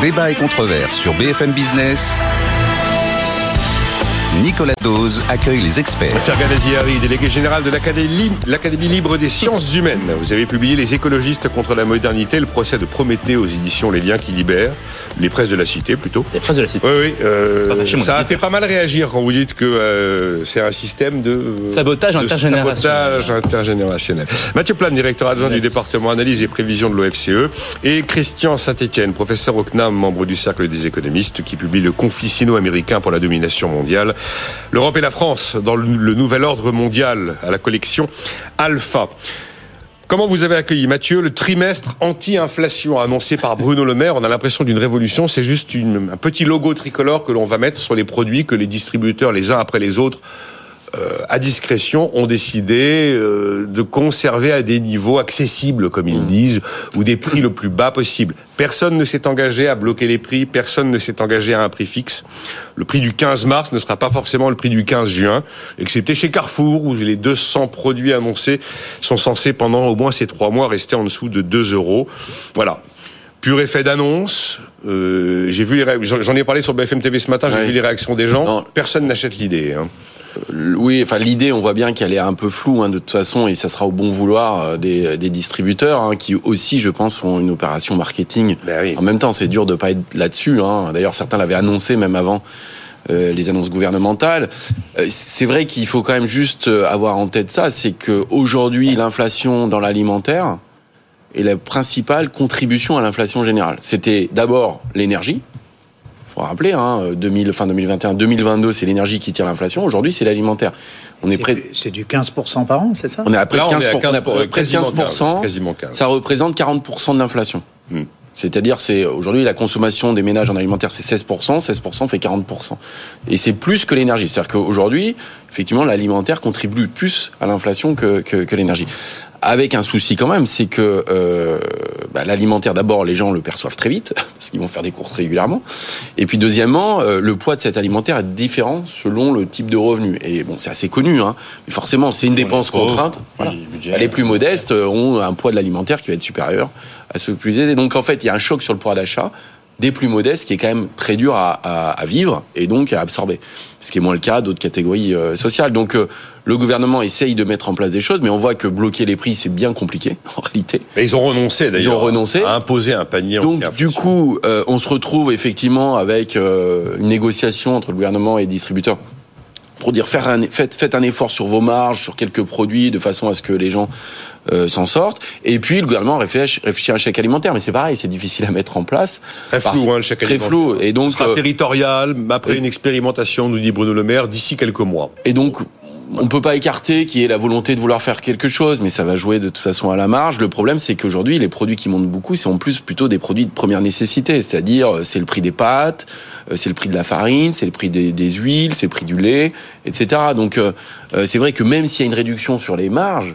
Débat et controverse sur BFM Business. Nicolas Dose accueille les experts. Fergan Aziari, délégué général de l'Académie libre des sciences humaines. Vous avez publié Les écologistes contre la modernité, le procès de Prométhée aux éditions Les liens qui libèrent. Les presses de la cité plutôt. Les presses de la cité. Oui, oui. Euh, ça a fait pas mal réagir quand vous dites que euh, c'est un système de sabotage de intergénérationnel. Sabotage intergénérationnel. Mathieu Plane, directeur adjoint du département analyse et prévision de l'OFCE, et Christian Saint-Etienne, professeur au CNAM, membre du cercle des économistes, qui publie le conflit sino-américain pour la domination mondiale. L'Europe et la France dans le nouvel ordre mondial à la collection Alpha. Comment vous avez accueilli, Mathieu, le trimestre anti-inflation annoncé par Bruno Le Maire? On a l'impression d'une révolution. C'est juste un petit logo tricolore que l'on va mettre sur les produits que les distributeurs, les uns après les autres, euh, à discrétion, ont décidé euh, de conserver à des niveaux accessibles, comme ils mmh. disent, ou des prix le plus bas possible. Personne ne s'est engagé à bloquer les prix, personne ne s'est engagé à un prix fixe. Le prix du 15 mars ne sera pas forcément le prix du 15 juin, excepté chez Carrefour, où les 200 produits annoncés sont censés, pendant au moins ces trois mois, rester en dessous de 2 euros. Voilà pur effet d'annonce. Euh, j'ai vu les j'en ai parlé sur BFM TV ce matin. J'ai vu les réactions des gens. Personne n'achète l'idée. Hein. Euh, oui, enfin l'idée, on voit bien qu'elle est un peu floue hein, de toute façon, et ça sera au bon vouloir euh, des, distributeurs hein, qui aussi, je pense, font une opération marketing. Ben en même temps, c'est dur de pas être là-dessus. Hein. D'ailleurs, certains l'avaient annoncé même avant. Euh, les annonces gouvernementales. c'est vrai qu'il faut quand même juste avoir en tête ça, c'est que aujourd'hui l'inflation dans l'alimentaire est la principale contribution à l'inflation générale. C'était d'abord l'énergie, faut rappeler, hein, 2000, fin 2021, 2022, c'est l'énergie qui tire l'inflation. Aujourd'hui, c'est l'alimentaire. On est, près. C'est du 15% par an, c'est ça? On est à près de 15%. 15%, quasiment 15. Ça représente 40% de l'inflation. Hmm. C'est-à-dire, c'est aujourd'hui la consommation des ménages en alimentaire, c'est 16%, 16% fait 40%. Et c'est plus que l'énergie. C'est-à-dire qu'aujourd'hui, effectivement, l'alimentaire contribue plus à l'inflation que, que, que l'énergie avec un souci quand même, c'est que euh, bah, l'alimentaire, d'abord, les gens le perçoivent très vite, parce qu'ils vont faire des courses régulièrement. Et puis deuxièmement, euh, le poids de cet alimentaire est différent selon le type de revenu. Et bon, c'est assez connu, hein, mais forcément, c'est une dépense contrainte. Voilà. Les plus modestes ont un poids de l'alimentaire qui va être supérieur à ceux plus aisés. Donc en fait, il y a un choc sur le poids d'achat des plus modestes qui est quand même très dur à, vivre et donc à absorber. Ce qui est moins le cas d'autres catégories euh, sociales. Donc euh, le gouvernement essaye de mettre en place des choses, mais on voit que bloquer les prix, c'est bien compliqué en réalité. Et ils ont renoncé d'ailleurs. Ils ont renoncé à imposer un panier. Donc du coup, euh, on se retrouve effectivement avec une négociation entre le gouvernement et les distributeurs pour dire faire un, faites, faites un effort sur vos marges, sur quelques produits, de façon à ce que les gens euh, s'en sortent. Et puis le gouvernement réfléchit, réfléchit à un chèque alimentaire, mais c'est pareil, c'est difficile à mettre en place. Très flou, hein, le chèque très flou. Et donc, sera euh, territorial, après une expérimentation, nous dit Bruno Le Maire, d'ici quelques mois. Et donc, on ne peut pas écarter qu'il y ait la volonté de vouloir faire quelque chose, mais ça va jouer de toute façon à la marge. Le problème, c'est qu'aujourd'hui, les produits qui montent beaucoup, c'est en plus plutôt des produits de première nécessité, c'est-à-dire euh, c'est le prix des pâtes, euh, c'est le prix de la farine, c'est le prix des, huiles, c'est le prix du lait, etc. Donc, euh, c'est vrai que même s'il y a une réduction sur les marges,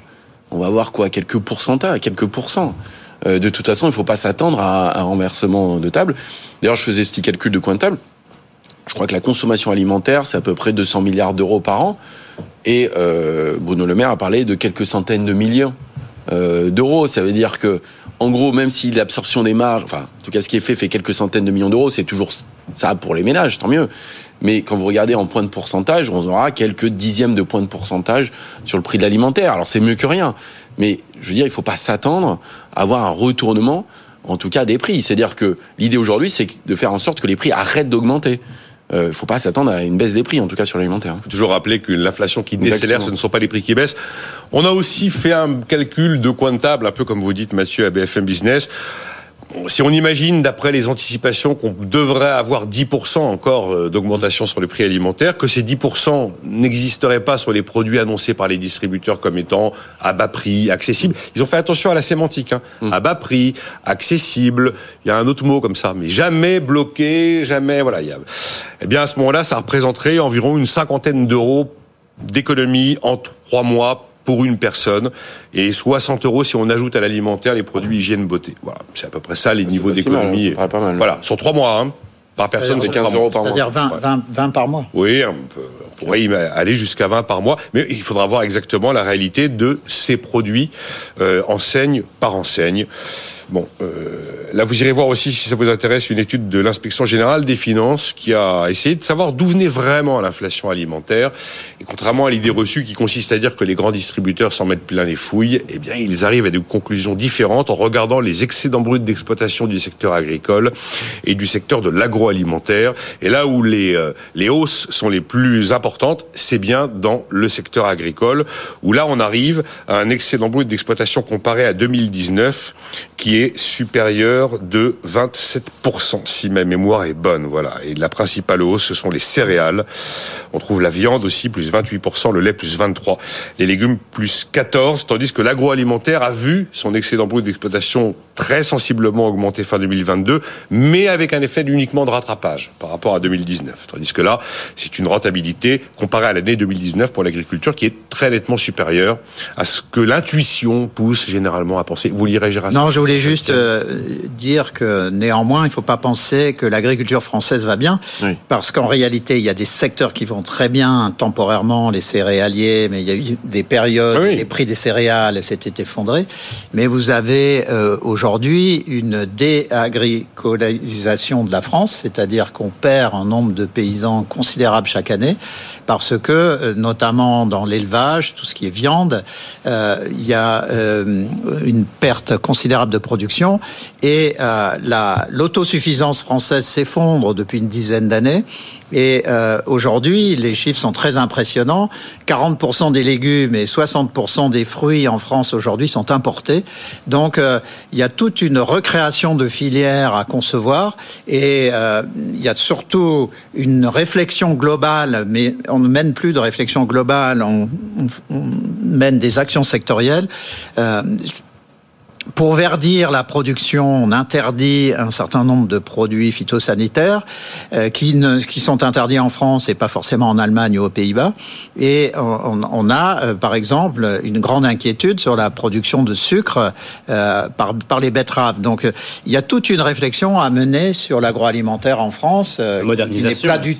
on va avoir quoi, quelques pourcentages, quelques pourcents. de toute façon, il ne faut pas s'attendre à un renversement de table. D'ailleurs, je faisais ce petit calcul de coin de table. Je crois que la consommation alimentaire, c'est à peu près 200 milliards d'euros par an. Et euh, Bruno Le Maire a parlé de quelques centaines de millions euh, d'euros. Ça veut dire que, en gros, même si l'absorption des marges, enfin, en tout cas, ce qui est fait fait quelques centaines de millions d'euros, c'est toujours ça pour les ménages, tant mieux. Mais quand vous regardez en points de pourcentage, on aura quelques dixièmes de points de pourcentage sur le prix de l'alimentaire. Alors c'est mieux que rien. Mais je veux dire, il ne faut pas s'attendre à avoir un retournement, en tout cas des prix. C'est-à-dire que l'idée aujourd'hui, c'est de faire en sorte que les prix arrêtent d'augmenter il euh, ne faut pas s'attendre à une baisse des prix, en tout cas sur l'alimentaire. Il faut toujours rappeler que l'inflation qui décélère, ce ne sont pas les prix qui baissent. On a aussi fait un calcul de coin de table, un peu comme vous dites, Mathieu, à BFM Business si on imagine, d'après les anticipations, qu'on devrait avoir 10% encore euh, d'augmentation sur le prix alimentaire, que ces 10% n'existeraient pas sur les produits annoncés par les distributeurs comme étant à bas prix, accessibles. Ils ont fait attention à la sémantique. Hein. Mm. À bas prix, accessible, il y a un autre mot comme ça, mais jamais bloqué, jamais... Voilà, il y a... Eh bien, à ce moment-là, ça représenterait environ une cinquantaine d'euros d'économie en trois mois pour une personne et 60 euros si on ajoute à l'alimentaire les produits hygiène beauté. Voilà, c'est à peu près ça les niveaux d'économie. Voilà, sur trois mois. Hein. Par personne, c'est 15 euros par mois. C'est-à-dire 20, 20, 20, par mois Oui, pourrait aller jusqu'à 20 par mois, mais il faudra voir exactement la réalité de ces produits euh, enseigne par enseigne. Bon, euh, là vous irez voir aussi si ça vous intéresse une étude de l'inspection générale des finances qui a essayé de savoir d'où venait vraiment l'inflation alimentaire. Et contrairement à l'idée reçue qui consiste à dire que les grands distributeurs s'en mettent plein les fouilles, eh bien ils arrivent à des conclusions différentes en regardant les excédents bruts d'exploitation du secteur agricole et du secteur de l'agroalimentaire. Et là où les euh, les hausses sont les plus importantes, c'est bien dans le secteur agricole où là on arrive à un excédent brut d'exploitation comparé à 2019 qui est supérieur de 27%, si ma mémoire est bonne. Voilà. Et la principale hausse, ce sont les céréales. On trouve la viande aussi, plus 28%, le lait, plus 23%, les légumes, plus 14%, tandis que l'agroalimentaire a vu son excédent brut d'exploitation très sensiblement augmenter fin 2022, mais avec un effet uniquement de rattrapage par rapport à 2019. Tandis que là, c'est une rentabilité comparée à l'année 2019 pour l'agriculture qui est très nettement supérieure à ce que l'intuition pousse généralement à penser. Vous lirez Gérard Non, je voulais juste euh, dire que néanmoins, il ne faut pas penser que l'agriculture française va bien, parce qu'en réalité, il y a des secteurs qui vont très bien temporairement, les céréaliers, mais il y a eu des périodes, où les prix des céréales s'étaient effondrés. Mais vous avez euh, aujourd'hui une déagricolisation de la France, c'est-à-dire qu'on perd un nombre de paysans considérable chaque année, parce que, euh, notamment dans l'élevage, tout ce qui est viande, il y a une perte considérable de production et l'autosuffisance française s'effondre depuis une dizaine d'années. Et euh, aujourd'hui, les chiffres sont très impressionnants. 40% des légumes et 60% des fruits en France aujourd'hui sont importés. Donc, euh, il y a toute une recréation de filières à concevoir. Et euh, il y a surtout une réflexion globale, mais on ne mène plus de réflexion globale, on, on mène des actions sectorielles pour verdir la production, on interdit un certain nombre de produits phytosanitaires euh, qui, ne, qui sont interdits en France et pas forcément en Allemagne ou aux Pays-Bas. Et on, on a, euh, par exemple, une grande inquiétude sur la production de sucre euh, par, par les betteraves. Donc, il y a toute une réflexion à mener sur l'agroalimentaire en France, modernisation, qui n'est pas du,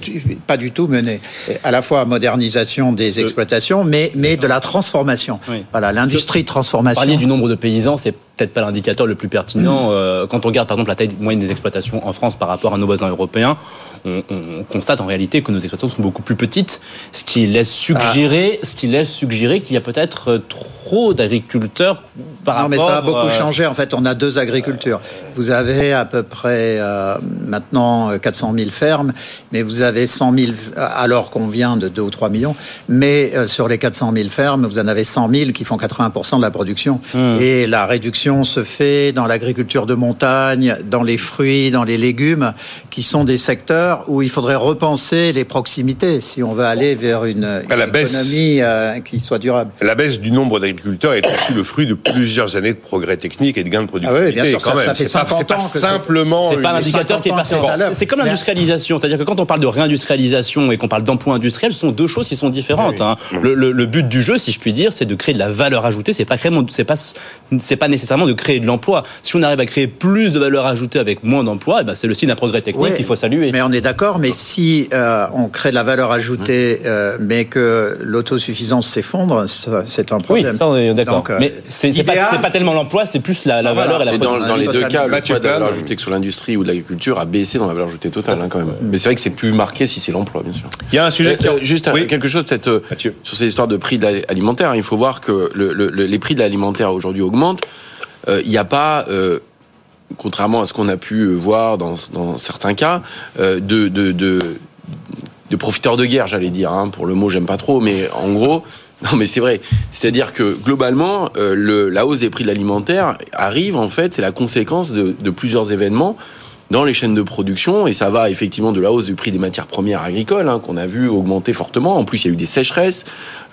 pas du tout menée. À la fois modernisation des exploitations, mais, mais de la transformation. Voilà, l'industrie transformation. Parliez du nombre de paysans, c'est peut-être pas l'indicateur le plus pertinent. Euh, quand on regarde par exemple la taille moyenne des exploitations en France par rapport à nos voisins européens, on, constate en réalité que nos exploitations sont beaucoup plus petites, ce qui laisse suggérer, ce qui laisse suggérer qu'il y a peut-être trop d'agriculteurs par non, mais ça a beaucoup euh, changé. En fait, on a deux agricultures. Vous avez à peu près euh, maintenant 400 000 fermes, mais vous avez 100 000 alors qu'on vient de 2 ou 3 millions. Mais sur les 400 000 fermes, vous en avez 100 000 qui font 80% de la production. Hmm. Et la réduction se fait dans l'agriculture de montagne, dans les fruits, dans les légumes, qui sont des secteurs où il faudrait repenser les proximités si on veut aller vers une, économie euh, qui soit durable. La baisse du nombre d'agriculteurs est aussi le fruit de plusieurs années de progrès techniques et de gains de productivité. Ah oui, bien sûr, ça, fait 50 pas, simplement. C'est pas l'indicateur qui est passé. C'est comme l'industrialisation, c'est-à-dire que quand on parle de réindustrialisation et qu'on parle d'emploi industriel, ce sont deux choses qui sont différentes. Hein. Le, le, but du jeu, si je puis dire, c'est de créer de la valeur ajoutée. C'est pas c'est pas, c'est pas nécessairement de créer de l'emploi. Si on arrive à créer plus de valeur ajoutée avec moins d'emploi, eh ben c'est le signe d'un progrès technique qu'il faut saluer. Mais on est d'accord, mais si euh, on crée de la valeur ajoutée, euh, mais que l'autosuffisance s'effondre, c'est un problème. Oui, ça on est d'accord. Euh, mais c'est pas, pas, tellement l'emploi, c'est plus la, valeur et la dans, dans, les deux cas, le poids de la valeur ajoutée que sur l'industrie ou de l'agriculture a baissé dans la valeur ajoutée totale hein, quand même. Mais c'est vrai que c'est plus marqué si c'est l'emploi, bien sûr. Il y a un sujet qui... juste quelque chose peut-être sur ces histoires de prix de alimentaire. Il faut voir que les prix de l'alimentaire aujourd'hui augmentent il euh, n'y a pas euh, contrairement à ce qu'on a pu voir dans, certains cas, euh, de, de, de, profiteurs de guerre, j'allais dire. Hein, pour le mot, j'aime pas trop, mais en gros, non, mais c'est vrai. C'est-à-dire que globalement, le, la hausse des prix de l'alimentaire arrive en fait, c'est la conséquence de plusieurs événements dans les chaînes de production et ça va effectivement de la hausse du prix des matières premières agricoles hein, qu'on a vu augmenter fortement. En plus, il y a eu des sécheresses,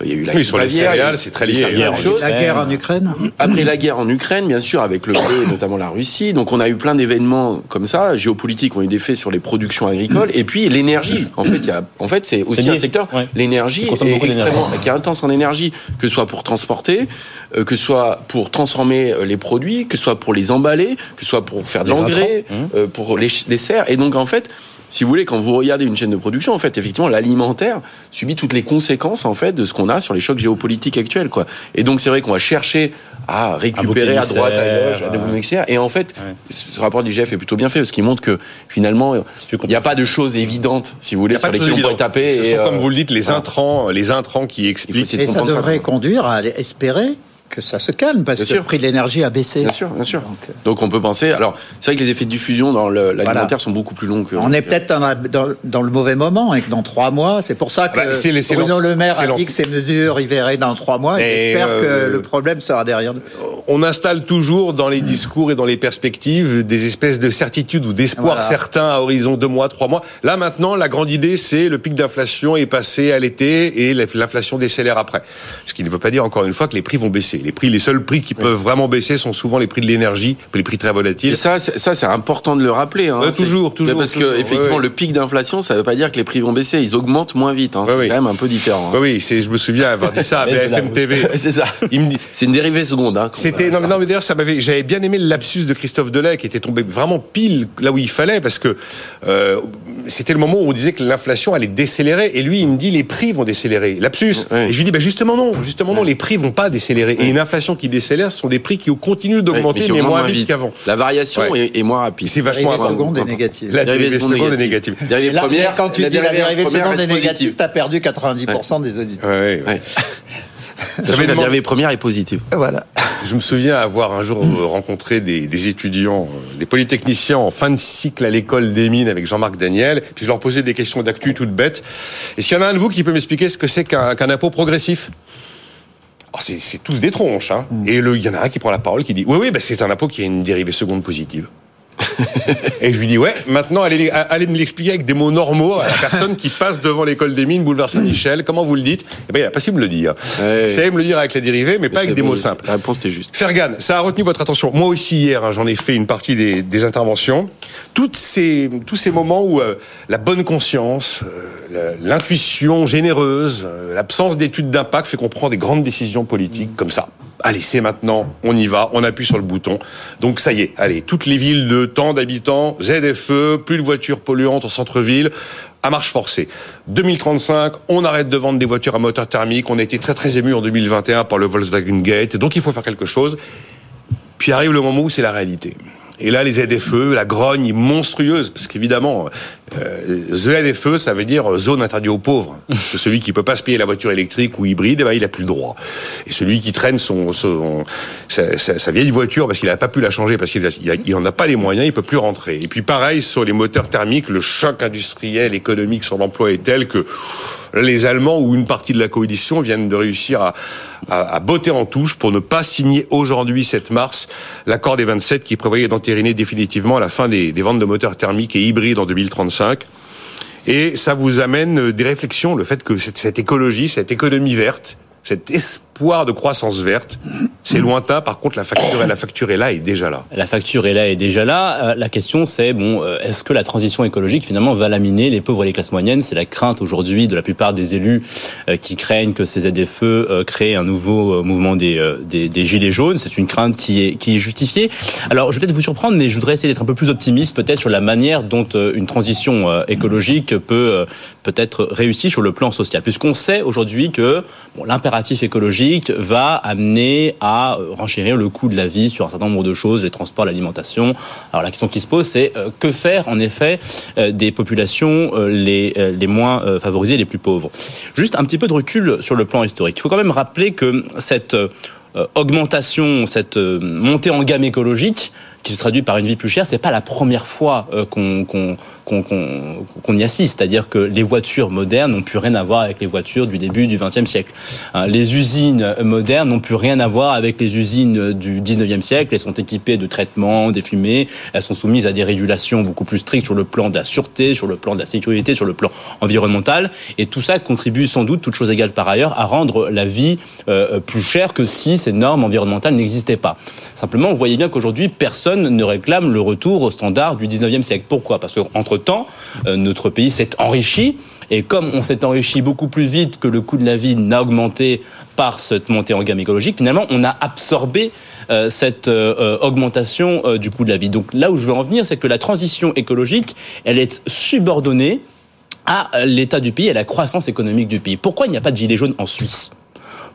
il y a eu la oui, sur les céréales, c'est très lié. La guerre en Ukraine. Après la guerre en Ukraine, bien sûr, avec le blé, notamment la Russie. Donc on a eu plein d'événements comme ça, géopolitiques ont eu des faits sur les productions agricoles et puis l'énergie. En fait, il y a, en fait, c'est aussi un secteur l'énergie est extrêmement qui est intense en énergie, que ce soit pour transporter, euh, que ce soit pour transformer euh, les produits, que ce soit pour les emballer, que ce soit pour faire de l'engrais, mmh. euh, pour les, les serres. Et donc en fait, si vous voulez, quand vous regardez une chaîne de production, en fait, effectivement, l'alimentaire subit toutes les conséquences, en fait, de ce qu'on a sur les chocs géopolitiques actuels, quoi. Et donc, c'est vrai qu'on va chercher à récupérer à droite, à gauche, à développer Et en fait, ce rapport d'IGF est plutôt bien fait, parce qu'il montre que, finalement, il n'y a pas de choses évidentes, si vous voulez, sur lesquelles on pourrait taper. Ce sont, comme vous le dites, les intrants, les intrants qui expliquent. Et ça devrait conduire à espérer que ça se calme parce que le prix de l'énergie a baissé. Bien sûr, bien sûr. Donc, euh, on peut penser. Alors c'est vrai que les effets de diffusion dans l'alimentaire sont beaucoup plus longs que. On est peut-être dans, dans, le mauvais moment et que dans trois mois, c'est pour ça que bah, Bruno Le Maire a dit que ces mesures y verraient dans trois mois. Et, j'espère que euh, le problème sera derrière nous. On installe toujours dans les discours et dans les perspectives des espèces de certitudes ou d'espoir certains à horizon deux mois, trois mois. Là maintenant, la grande idée, c'est le pic d'inflation est passé à l'été et l'inflation décélère après. Ce qui ne veut pas dire encore une fois que les prix vont baisser les prix, les seuls prix qui peuvent vraiment baisser sont souvent les prix de l'énergie, les prix très volatiles. Et ça, ça c'est important de le rappeler. Hein. toujours, toujours. Parce que effectivement, le pic d'inflation, ça ne veut pas dire que les prix vont baisser. Ils augmentent moins vite. Hein. c'est quand même un peu différent. Hein. Oui, je me souviens avoir dit ça à BFM TV. c'est ça. Dit, c'est une dérivée seconde. C'était non, non, mais d'ailleurs, ça m'avait. J'avais bien aimé le lapsus de Christophe Delay qui était tombé vraiment pile là où il fallait parce que euh, c'était le moment où on disait que l'inflation allait décélérer et lui, il me dit les prix vont décélérer. Lapsus. Et je lui dis, bah, justement non, justement non, les prix vont pas décélérer. Et une inflation qui décélère ce sont des prix qui continuent d'augmenter, mais, moins, vite, qu'avant. La variation est, moins rapide. C'est vachement La seconde est négative. La dérivée seconde est négative. quand tu dis la dérivée seconde est négative, tu as perdu 90% des auditeurs. Ouais, la dérivée première est positive. Voilà. Je me souviens avoir un jour rencontré des, étudiants, euh, des polytechniciens en fin de cycle à l'école des mines avec Jean-Marc Daniel. Puis je leur posais des questions d'actu toutes bêtes. Est-ce qu'il y en a un de vous qui peut m'expliquer ce que c'est qu'un impôt progressif? C'est tous des tronches. Hein. Mm. Et il y en a un qui prend la parole qui dit Oui, oui, bah, c'est un impôt qui a une dérivée seconde positive. Et je lui dis ouais, maintenant allez, allez me l'expliquer avec des mots normaux à la personne qui passe devant l'école des mines, boulevard Saint-Michel. Comment vous le dites? Eh ben, il a pas si me le dire. Ouais. C'est me le dire avec la dérivée, mais, pas avec des mots simples. La réponse était juste. Fergan, ça a retenu votre attention. Moi aussi hier, hein, j'en ai fait une partie des, des interventions. Toutes ces, tous ces moments où euh, la bonne conscience, euh, l'intuition généreuse, euh, l'absence d'études d'impact fait qu'on prend des grandes décisions politiques comme ça allez, c'est maintenant, on y va, on appuie sur le bouton. Donc ça y est, allez, toutes les villes de tant d'habitants, ZFE, plus de voitures polluantes en centre-ville, à marche forcée. 2035, on arrête de vendre des voitures à moteur thermique. On a été très très ému en 2021 par le Volkswagen Gate. Donc il faut faire quelque chose. Puis arrive le moment où c'est la réalité. Et là, les ZFE, la grogne est monstrueuse, parce qu'évidemment, euh, ZFE, ça veut dire zone interdite aux pauvres. celui qui peut pas se payer la voiture électrique ou hybride, eh ben, il a plus le droit. Et celui qui traîne son, son sa, vieille voiture parce qu'il n'a pas pu la changer, parce qu'il il en a pas les moyens, il peut plus rentrer. Et puis pareil sur les moteurs thermiques, le choc industriel, économique sur l'emploi est tel que les Allemands ou une partie de la coalition viennent de réussir à, à, botter en touche pour ne pas signer aujourd'hui, 7 mars, l'accord des 27 qui prévoyait d'entériner définitivement la fin des, des ventes de moteurs thermiques et hybrides en 2035. Et ça vous amène des réflexions, le fait que cette écologie, cette économie verte, cet espoir de croissance verte, c'est lointain. Par contre, la facture, la facture est là et déjà là. La facture est là et déjà là. Euh, la question, c'est bon, euh, est-ce que la transition écologique finalement va laminer les pauvres et les classes moyennes? C'est la crainte aujourd'hui de la plupart des élus euh, qui craignent que ces ZFE créent un nouveau mouvement des, des, gilets jaunes. C'est une crainte qui est qui est justifiée. Alors, je vais peut-être vous surprendre, mais je voudrais essayer d'être un peu plus optimiste peut-être sur la manière dont une transition écologique peut peut-être réussir sur le plan social, puisqu'on sait aujourd'hui que bon, écologique va amener à euh, renchérir le coût de la vie sur un certain nombre de choses, les transports, l'alimentation. Alors la question qui se pose, c'est euh, que faire en effet euh, des populations les, les moins favorisées, les plus pauvres? Juste un petit peu de recul sur le plan historique. Il faut quand même rappeler que cette augmentation, cette montée en gamme écologique, qui se traduit par une vie plus chère, c'est pas la première fois qu'on qu'on y assiste. C'est-à-dire que les voitures modernes n'ont plus rien à voir avec les voitures du début du XXe siècle. Hein, les usines modernes n'ont plus rien à voir avec les usines du XIXe siècle. Elles sont équipées de traitements, des fumées. Elles sont soumises à des régulations beaucoup plus strictes sur le plan de la sûreté, sur le plan de la sécurité, sur le plan environnemental. Et tout ça contribue sans doute, toute chose égale par ailleurs, à rendre la vie euh, plus chère que si ces normes environnementales n'existaient pas. Simplement, vous voyez bien qu'aujourd'hui, personne ne réclame le retour au standard du XIXe siècle. Pourquoi? Parce qu'entre temps euh, notre pays s'est enrichi. Et comme on s'est enrichi beaucoup plus vite que le coût de la vie n'a augmenté par cette montée en gamme écologique, finalement, on a absorbé cette augmentation du coût de la vie. Donc là où je veux en venir, c'est que la transition écologique, elle est subordonnée à l'état du pays, à la croissance économique du pays. Pourquoi il n'y a pas de gilet jaune en Suisse?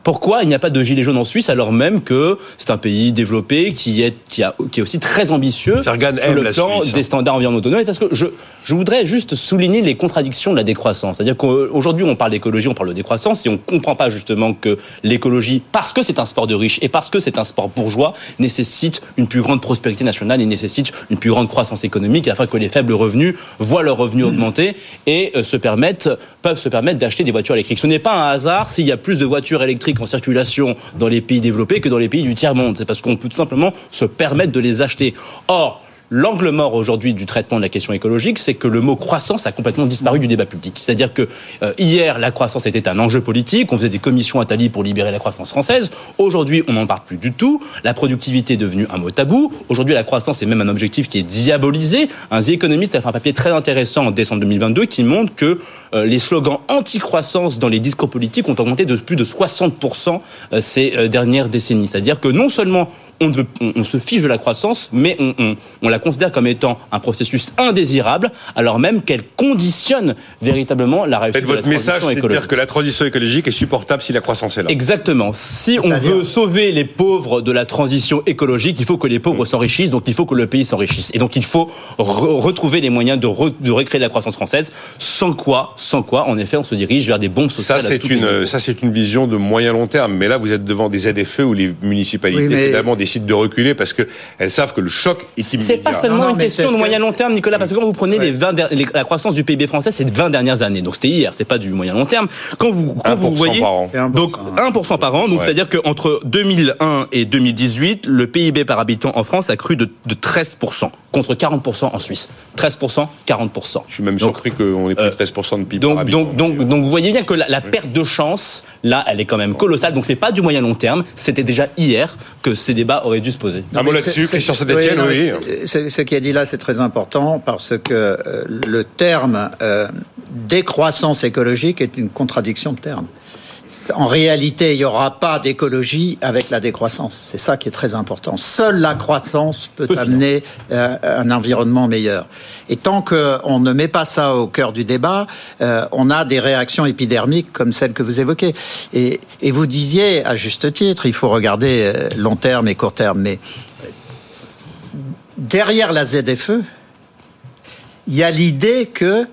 Pourquoi il n'y a pas de gilet jaune en Suisse alors même que c'est un pays développé qui est, qui, a, qui est aussi très ambitieux sur le plan des standards environnementaux Parce que je, je voudrais juste souligner les contradictions de la décroissance. C'est-à-dire qu'aujourd'hui, on parle d'écologie, on parle de décroissance, et on ne comprend pas justement que l'écologie, parce que c'est un sport de riches et parce que c'est un sport bourgeois, nécessite une plus grande prospérité nationale et nécessite une plus grande croissance économique afin que les faibles revenus voient leurs revenus augmenter et euh, se permettent, peuvent se permettre d'acheter des voitures électriques. Ce n'est pas un hasard s'il y a plus de voitures électriques en circulation dans les pays développés que dans les pays du tiers-monde. C'est parce qu'on peut tout simplement se permettre de les acheter. Or, L'angle mort aujourd'hui du traitement de la question écologique, c'est que le mot croissance a complètement disparu du débat public. C'est-à-dire que euh, hier, la croissance était un enjeu politique, on faisait des commissions à Tali pour libérer la croissance française. Aujourd'hui, on n'en parle plus du tout. La productivité est devenue un mot tabou. Aujourd'hui, la croissance est même un objectif qui est diabolisé. Un The Economist a fait un papier très intéressant en décembre 2022 qui montre que euh, les slogans anti-croissance dans les discours politiques ont augmenté de plus de 60% euh, ces dernières décennies. C'est-à-dire que non seulement on, se fiche de la croissance, mais on, la considère comme étant un processus indésirable, alors même qu'elle conditionne véritablement la réussite de votre message, c'est de dire que la transition écologique est supportable si la croissance est là. Exactement. Si on veut sauver les pauvres de la transition écologique, il faut que les pauvres s'enrichissent, donc il faut que le pays s'enrichisse. Et donc il faut retrouver les moyens de, recréer la croissance française, sans quoi, sans quoi, en effet, on se dirige vers des bombes sociales. Ça, c'est une, ça, c'est une vision de moyen long terme. Mais là, vous êtes devant des ZFE où les municipalités, évidemment, des de reculer parce qu'elles savent que le choc est immédiat. C'est pas seulement une question de moyen long terme, Nicolas, parce que quand vous prenez les 20 la croissance du PIB français, c'est de 20 dernières années. Donc c'était hier, c'est pas du moyen long terme. Quand vous, quand vous voyez. Par an. Donc 1% par an. Donc c'est-à-dire qu'entre 2001 et 2018, le PIB par habitant en France a cru de, de 13% contre 40% en Suisse. 13%, 40%. Je suis même surpris qu'on ait plus de 13% de PIB donc. Donc, donc, donc, vous voyez bien que la, perte de chance, là, elle est quand même colossale. Donc c'est pas du moyen long terme. C'était déjà hier que ces débats auraient dû se poser. Un mot là-dessus, Christian Saint-Etienne, oui. Ce qui est dit là, c'est très important parce que euh, le terme euh, décroissance écologique est une contradiction de terme en réalité, il n'y aura pas d'écologie avec la décroissance. C'est ça qui est très important. Seule la croissance peut amener euh, un environnement meilleur. Et tant qu'on ne met pas ça au cœur du débat, euh, on a des réactions épidermiques comme celles que vous évoquez. Et, vous disiez, à juste titre, il faut regarder euh, long terme et court terme. Mais derrière la ZFE, il y a l'idée que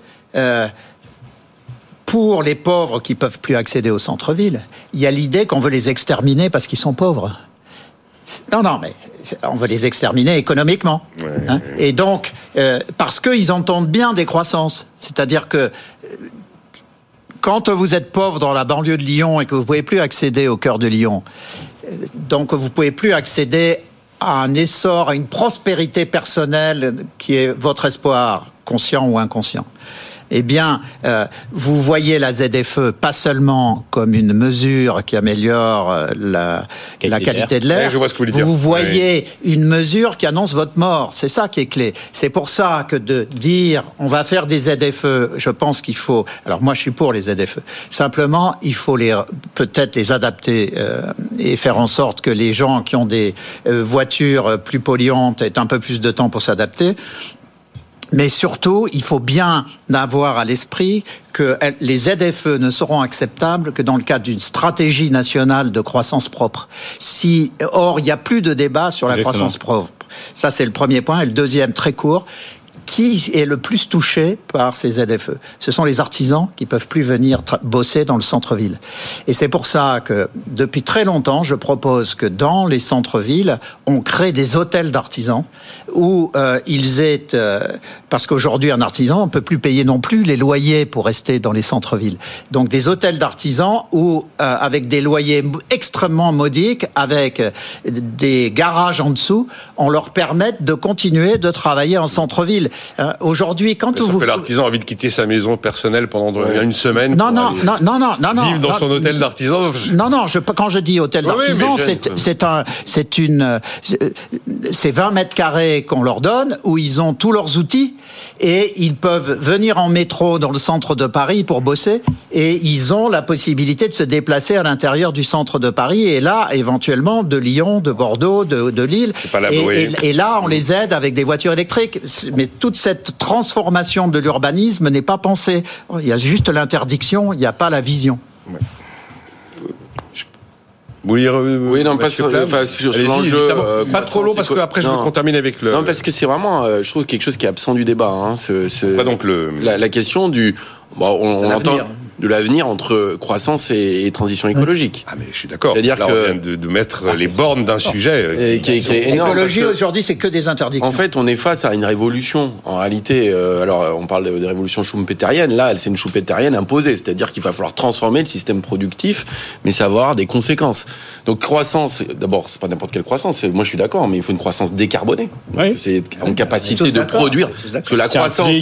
pour les pauvres qui peuvent plus accéder au centre-ville, il y a l'idée qu'on veut les exterminer parce qu'ils sont pauvres. Non, non, mais on veut les exterminer économiquement. Hein. Et donc, euh, parce qu'ils entendent bien des croissances. C'est-à-dire que euh, quand vous êtes pauvre dans la banlieue de Lyon et que vous pouvez plus accéder au cœur de Lyon, euh, donc vous pouvez plus accéder à un essor, à une prospérité personnelle qui est votre espoir, conscient ou inconscient eh bien, euh, vous voyez la ZFE pas seulement comme une mesure qui améliore euh, la, qualité, de l'air, vous, voyez une mesure qui annonce votre mort. C'est ça qui est clé. C'est pour ça que de dire on va faire des ZFE, je pense qu'il faut. Alors moi, je suis pour les ZFE. Simplement, il faut les peut-être les adapter euh, et faire en sorte que les gens qui ont des voitures plus polluantes aient un peu plus de temps pour s'adapter. Mais surtout, il faut bien avoir à l'esprit que les ZFE ne seront acceptables que dans le cadre d'une stratégie nationale de croissance propre. Si, or, il n'y a plus de débat sur la croissance propre. Ça, c'est le premier point. Et le deuxième, très court, qui est le plus touché par ces ZFE Ce sont les artisans qui peuvent plus venir bosser dans le centre-ville. Et c'est pour ça que depuis très longtemps, je propose que dans les centres-villes, on crée des hôtels d'artisans où euh, ils aient, euh, parce qu'aujourd'hui un artisan on peut plus payer non plus les loyers pour rester dans les centres-villes. Donc des hôtels d'artisans où euh, avec des loyers extrêmement modiques, avec des garages en dessous, on leur permette de continuer de travailler en centre-ville Hein, aujourd'hui, quand vous... l'artisan a envie de quitter sa maison personnelle pendant une semaine. Non, non, non, non, non, non, Vivre dans son hôtel d'artisan. Non, non, je, quand je dis hôtel d'artisan, c'est un, c'est une, c'est 20 mètres carrés qu'on leur donne où ils ont tous leurs outils et ils peuvent venir en métro dans le centre de Paris pour bosser et ils ont la possibilité de se déplacer à l'intérieur du centre de Paris et là, éventuellement, de Lyon, de Bordeaux, de, de Lille. Et, et, là, on les aide avec des voitures électriques. Mais toute cette transformation de l'urbanisme n'est pas pensée. Il y a juste l'interdiction, il n'y a pas la vision. oui, non, pas sur, l'enjeu. Euh, pas trop long parce qu'après je veux qu'on termine avec le. Non, parce que c'est vraiment, euh, je trouve quelque chose qui est absent du débat. Hein, ce, pas donc le. La, question du. Bon, on, entend de l'avenir entre croissance et, transition écologique. Ah mais je suis d'accord. C'est-à-dire que vient de, mettre ah, les bornes d'un sujet euh, qui, est, énorme. L'écologie aujourd'hui, c'est que des interdictions. En fait, on est face à une révolution. En réalité, euh, alors on parle de, révolution schumpeterienne. Là, c'est une schumpeterienne imposée, c'est-à-dire qu'il va falloir transformer le système productif, mais ça va avoir des conséquences. Donc croissance, d'abord, c'est pas n'importe quelle croissance. Moi, je suis d'accord, mais il faut une croissance décarbonée. C'est en capacité de produire. Parce que la croissance,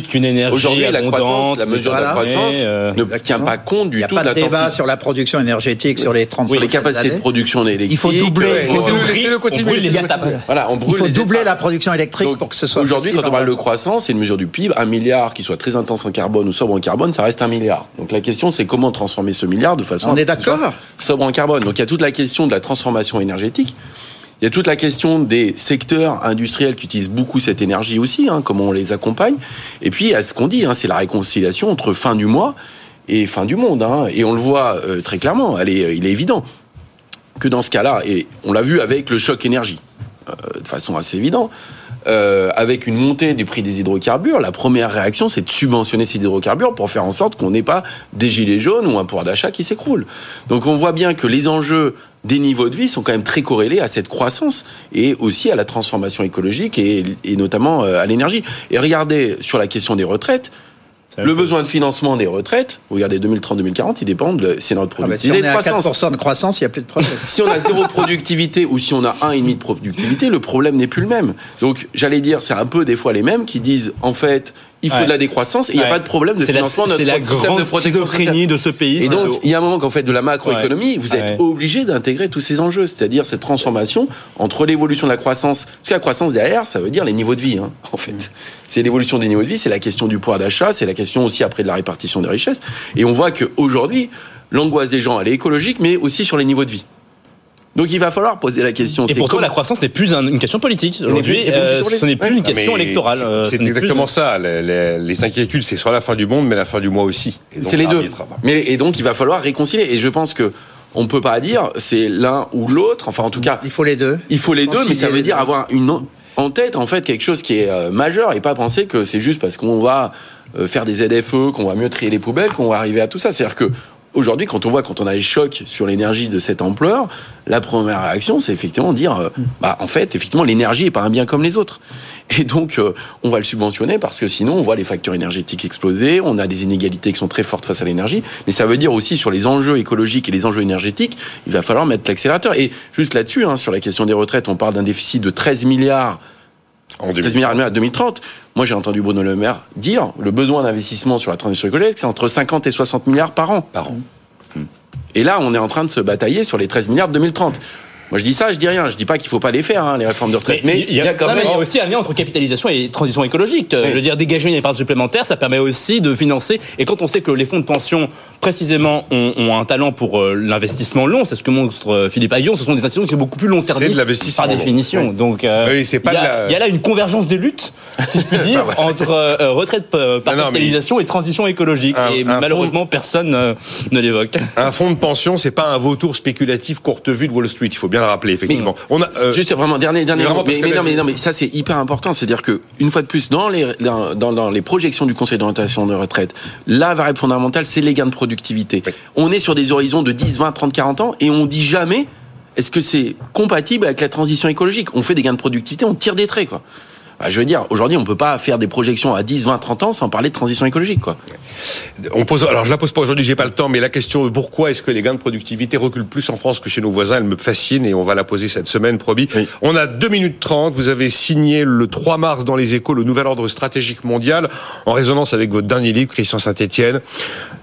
aujourd'hui, la croissance, la mesure de la croissance euh, ne tient pas compte du tout de la débat sur la production énergétique, sur les 30 oui, les capacités de production électrique. Il faut doubler. Il faut doubler, voilà, on brûle il faut doubler la production électrique pour que ce soit. Aujourd'hui, quand on parle de croissance, c'est une mesure du PIB. Un milliard qui soit très intense en carbone ou sobre en carbone, ça reste un milliard. Donc la question, c'est comment transformer ce milliard de façon. On est d'accord. Sobre en carbone. Donc il y a toute la question de la transformation énergétique. Il y a toute la question des secteurs industriels qui utilisent beaucoup cette énergie aussi, hein, comment on les accompagne. Et puis, à ce qu'on dit, hein, c'est la réconciliation entre fin du mois et fin du monde. Hein. Et on le voit euh, très clairement, il est évident que dans ce cas-là, et on l'a vu avec le choc énergie, euh, de façon assez évidente, euh, avec une montée du prix des hydrocarbures, la première réaction, c'est de subventionner ces hydrocarbures pour faire en sorte qu'on n'ait pas des gilets jaunes ou un pouvoir d'achat qui s'écroule. Donc on voit bien que les enjeux des niveaux de vie sont quand même très corrélés à cette croissance et aussi à la transformation écologique et notamment à l'énergie. Et regardez sur la question des retraites, le besoin de financement des retraites, vous regardez 2030-2040, il dépend de c'est notre productivité. Ah bah si on est à 4% de croissance, il n'y a plus de problème. si on a zéro productivité ou si on a 1,5 de productivité, le problème n'est plus le même. Donc, j'allais dire, c'est un peu des fois les mêmes qui disent, en fait, il faut de la décroissance et il n'y a pas de problème de financement de notre la grande de protection de ce pays. Et donc, il y a un moment qu'en fait, de la macroéconomie, vous êtes obligé d'intégrer tous ces enjeux, c'est-à-dire cette transformation entre l'évolution de la croissance. Parce que la croissance derrière, ça veut dire les niveaux de vie, hein, en fait. C'est l'évolution des niveaux de vie, c'est la question du pouvoir d'achat, c'est la question aussi après de la répartition des richesses. Et on voit qu'aujourd'hui, l'angoisse des gens, elle est écologique, mais aussi sur les niveaux de vie. Donc il va falloir poser la question. Et pour toi, la croissance n'est plus une question politique. Aujourd'hui, euh, ce n'est plus une question électorale. C'est euh, exactement ça. Les, inquiétudes, c'est sur la fin du monde, mais la fin du mois aussi. C'est les deux. Mais, et donc il va falloir réconcilier. Et je pense que on peut pas dire c'est l'un ou l'autre. Enfin, en tout cas, il faut les deux. Il faut les deux, mais ça veut dire avoir une en tête en fait quelque chose qui est euh, majeur et pas penser que c'est juste parce qu'on va faire des ZFE, qu'on va mieux trier les poubelles, qu'on va arriver à tout ça. C'est-à-dire que aujourd'hui, quand on voit, quand on a les chocs sur l'énergie de cette ampleur, la première réaction, c'est effectivement dire, euh, bah, en fait, effectivement, l'énergie est pas un bien comme les autres. Et donc, euh, on va le subventionner parce que sinon, on voit les factures énergétiques exploser, on a des inégalités qui sont très fortes face à l'énergie. Mais ça veut dire aussi sur les enjeux écologiques et les enjeux énergétiques, il va falloir mettre l'accélérateur. Et juste là-dessus, hein, sur la question des retraites, on parle d'un déficit de 13 milliards en 13 milliards à 2030. Moi, j'ai entendu Bruno Le Maire dire le besoin d'investissement sur la transition écologique, c'est entre 50 et 60 milliards par an. Par an. Et là, on est en train de se batailler sur les 13 milliards de 2030. Moi, je dis ça, je dis rien. Je dis pas qu'il faut pas les faire, hein, les réformes de retraite. Mais, il y, a, quand même... aussi un lien entre capitalisation et transition écologique. Je veux dire, dégager une épargne supplémentaire, ça permet aussi de financer. Et quand on sait que les fonds de pension, précisément, ont, un talent pour euh, l'investissement long, c'est ce que montre euh, Philippe Aguillon, ce sont des institutions qui sont beaucoup plus long terme par définition. Donc, euh, il y, a là une convergence des luttes, si je puis dire, entre retraite par capitalisation et transition écologique. et malheureusement, personne ne l'évoque. Un fonds de pension, c'est pas un vautour spéculatif courte vue de Wall Street. Il faut bien le rappeler, effectivement. On a, euh, Juste vraiment, dernier, dernier mais, non, mais, non, mais ça, c'est hyper important. C'est-à-dire que, une fois de plus, dans les, dans, dans, les projections du Conseil d'orientation de retraite, la variable fondamentale, c'est les gains de productivité. On est sur des horizons de 10, 20, 30, 40 ans et on dit jamais est-ce que c'est compatible avec la transition écologique? On fait des gains de productivité, on tire des traits, quoi. Bah, je veux dire, aujourd'hui, on peut pas faire des projections à 10, 20, 30 ans sans parler de transition écologique, quoi. On pose, alors je la pose pas aujourd'hui, j'ai pas le temps, mais la question de pourquoi est-ce que les gains de productivité reculent plus en France que chez nos voisins, elle me fascine et on va la poser cette semaine, promis. On a 2 minutes 30, vous avez signé le 3 mars dans les échos le nouvel ordre stratégique mondial en résonance avec votre dernier livre, Christian Saint-Etienne.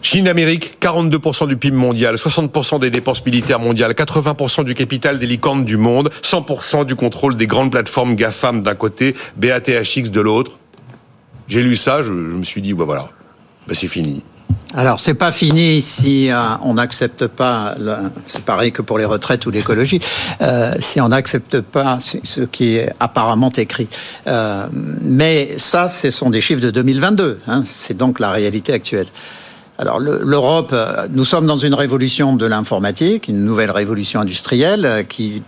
Chine-Amérique, 42% du PIB mondial, 60% des dépenses militaires mondiales, 80% du capital des licornes du monde, 100% du contrôle des grandes plateformes GAFAM d'un côté, BATHX de l'autre. J'ai lu ça, je, me suis dit, bah voilà, bah c'est fini. Alors c'est pas fini si euh, on n'accepte pas, c'est pareil que pour les retraites ou l'écologie, euh, si on n'accepte pas ce qui est apparemment écrit. Euh, mais ça, ce sont des chiffres de 2022. Hein, c'est donc la réalité actuelle. Alors l'Europe, nous sommes dans une révolution de l'informatique, une nouvelle révolution industrielle qui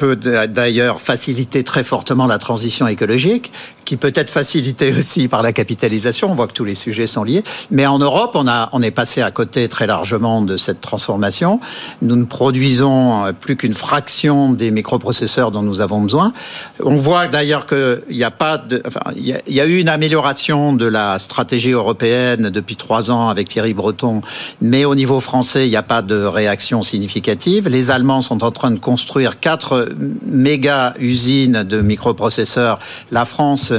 peut d'ailleurs faciliter très fortement la transition écologique, qui peut être facilité aussi par la capitalisation. On voit que tous les sujets sont liés. Mais en Europe, on, a, on est passé à côté très largement de cette transformation. Nous ne produisons plus qu'une fraction des microprocesseurs dont nous avons besoin. On voit d'ailleurs qu'il n'y a pas de, enfin, il y a eu une amélioration de la stratégie européenne depuis trois ans avec Thierry Breton, mais au niveau français, il n'y a pas de réaction significative. Les Allemands sont en train de construire quatre méga usines de microprocesseurs. La France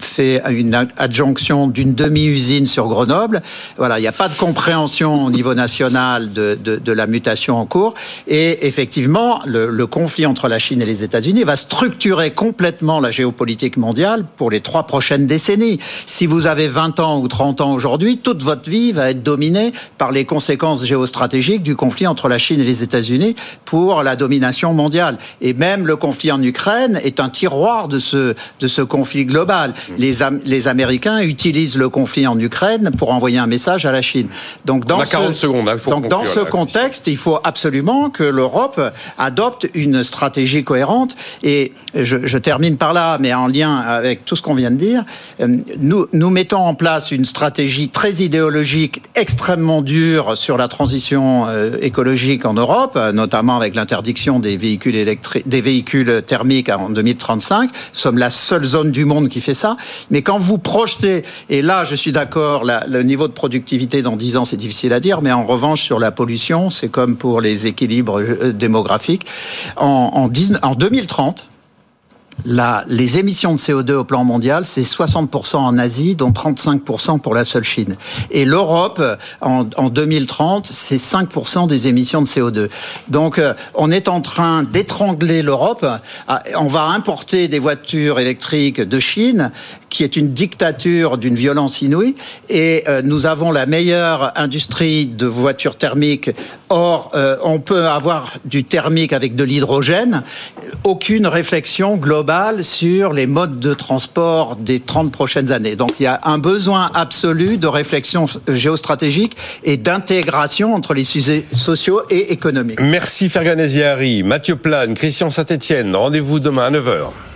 fait une adjonction d'une demi-usine sur Grenoble. Voilà, il n'y a pas de compréhension au niveau national de, de, la mutation en cours. Et effectivement, le, conflit entre la Chine et les États-Unis va structurer complètement la géopolitique mondiale pour les trois prochaines décennies. Si vous avez 20 ans ou 30 ans aujourd'hui, toute votre vie va être dominée par les conséquences géostratégiques du conflit entre la Chine et les États-Unis pour la domination mondiale. Et même le conflit en Ukraine est un tiroir de ce, de ce conflit global. Les, les Américains utilisent le conflit en Ukraine pour envoyer un message à la Chine. Donc dans ce, secondes, hein, donc dans ce contexte, il faut absolument que l'Europe adopte une stratégie cohérente. Et je, je, termine par là, mais en lien avec tout ce qu'on vient de dire, euh, nous, nous mettons en place une stratégie très idéologique, extrêmement dure sur la transition euh, écologique en Europe, notamment avec l'interdiction des véhicules électriques, des véhicules thermiques en 2035. Nous sommes la seule zone du monde qui fait ça. Mais quand vous projetez, et là je suis d'accord, le niveau de productivité dans 10 ans c'est difficile à dire, mais en revanche sur la pollution, c'est comme pour les équilibres euh, démographiques. En, en, 10, en 2030, la, les émissions de CO2 au plan mondial, c'est 60% en Asie, dont 35% pour la seule Chine. Et l'Europe, en, en, 2030, c'est 5% des émissions de CO2. Donc, euh, on est en train d'étrangler l'Europe. Ah, on va importer des voitures électriques de Chine, qui est une dictature d'une violence inouïe. Et euh, nous avons la meilleure industrie de voitures thermiques. Or, euh, on peut avoir du thermique avec de l'hydrogène. Aucune réflexion globale sur les modes de transport des 30 prochaines années. Donc il y a un besoin absolu de réflexion géostratégique et d'intégration entre les sujets sociaux et économiques. Merci Ferganesi Harry, Mathieu Plane, Christian Saint-Etienne. Rendez-vous demain à 9h.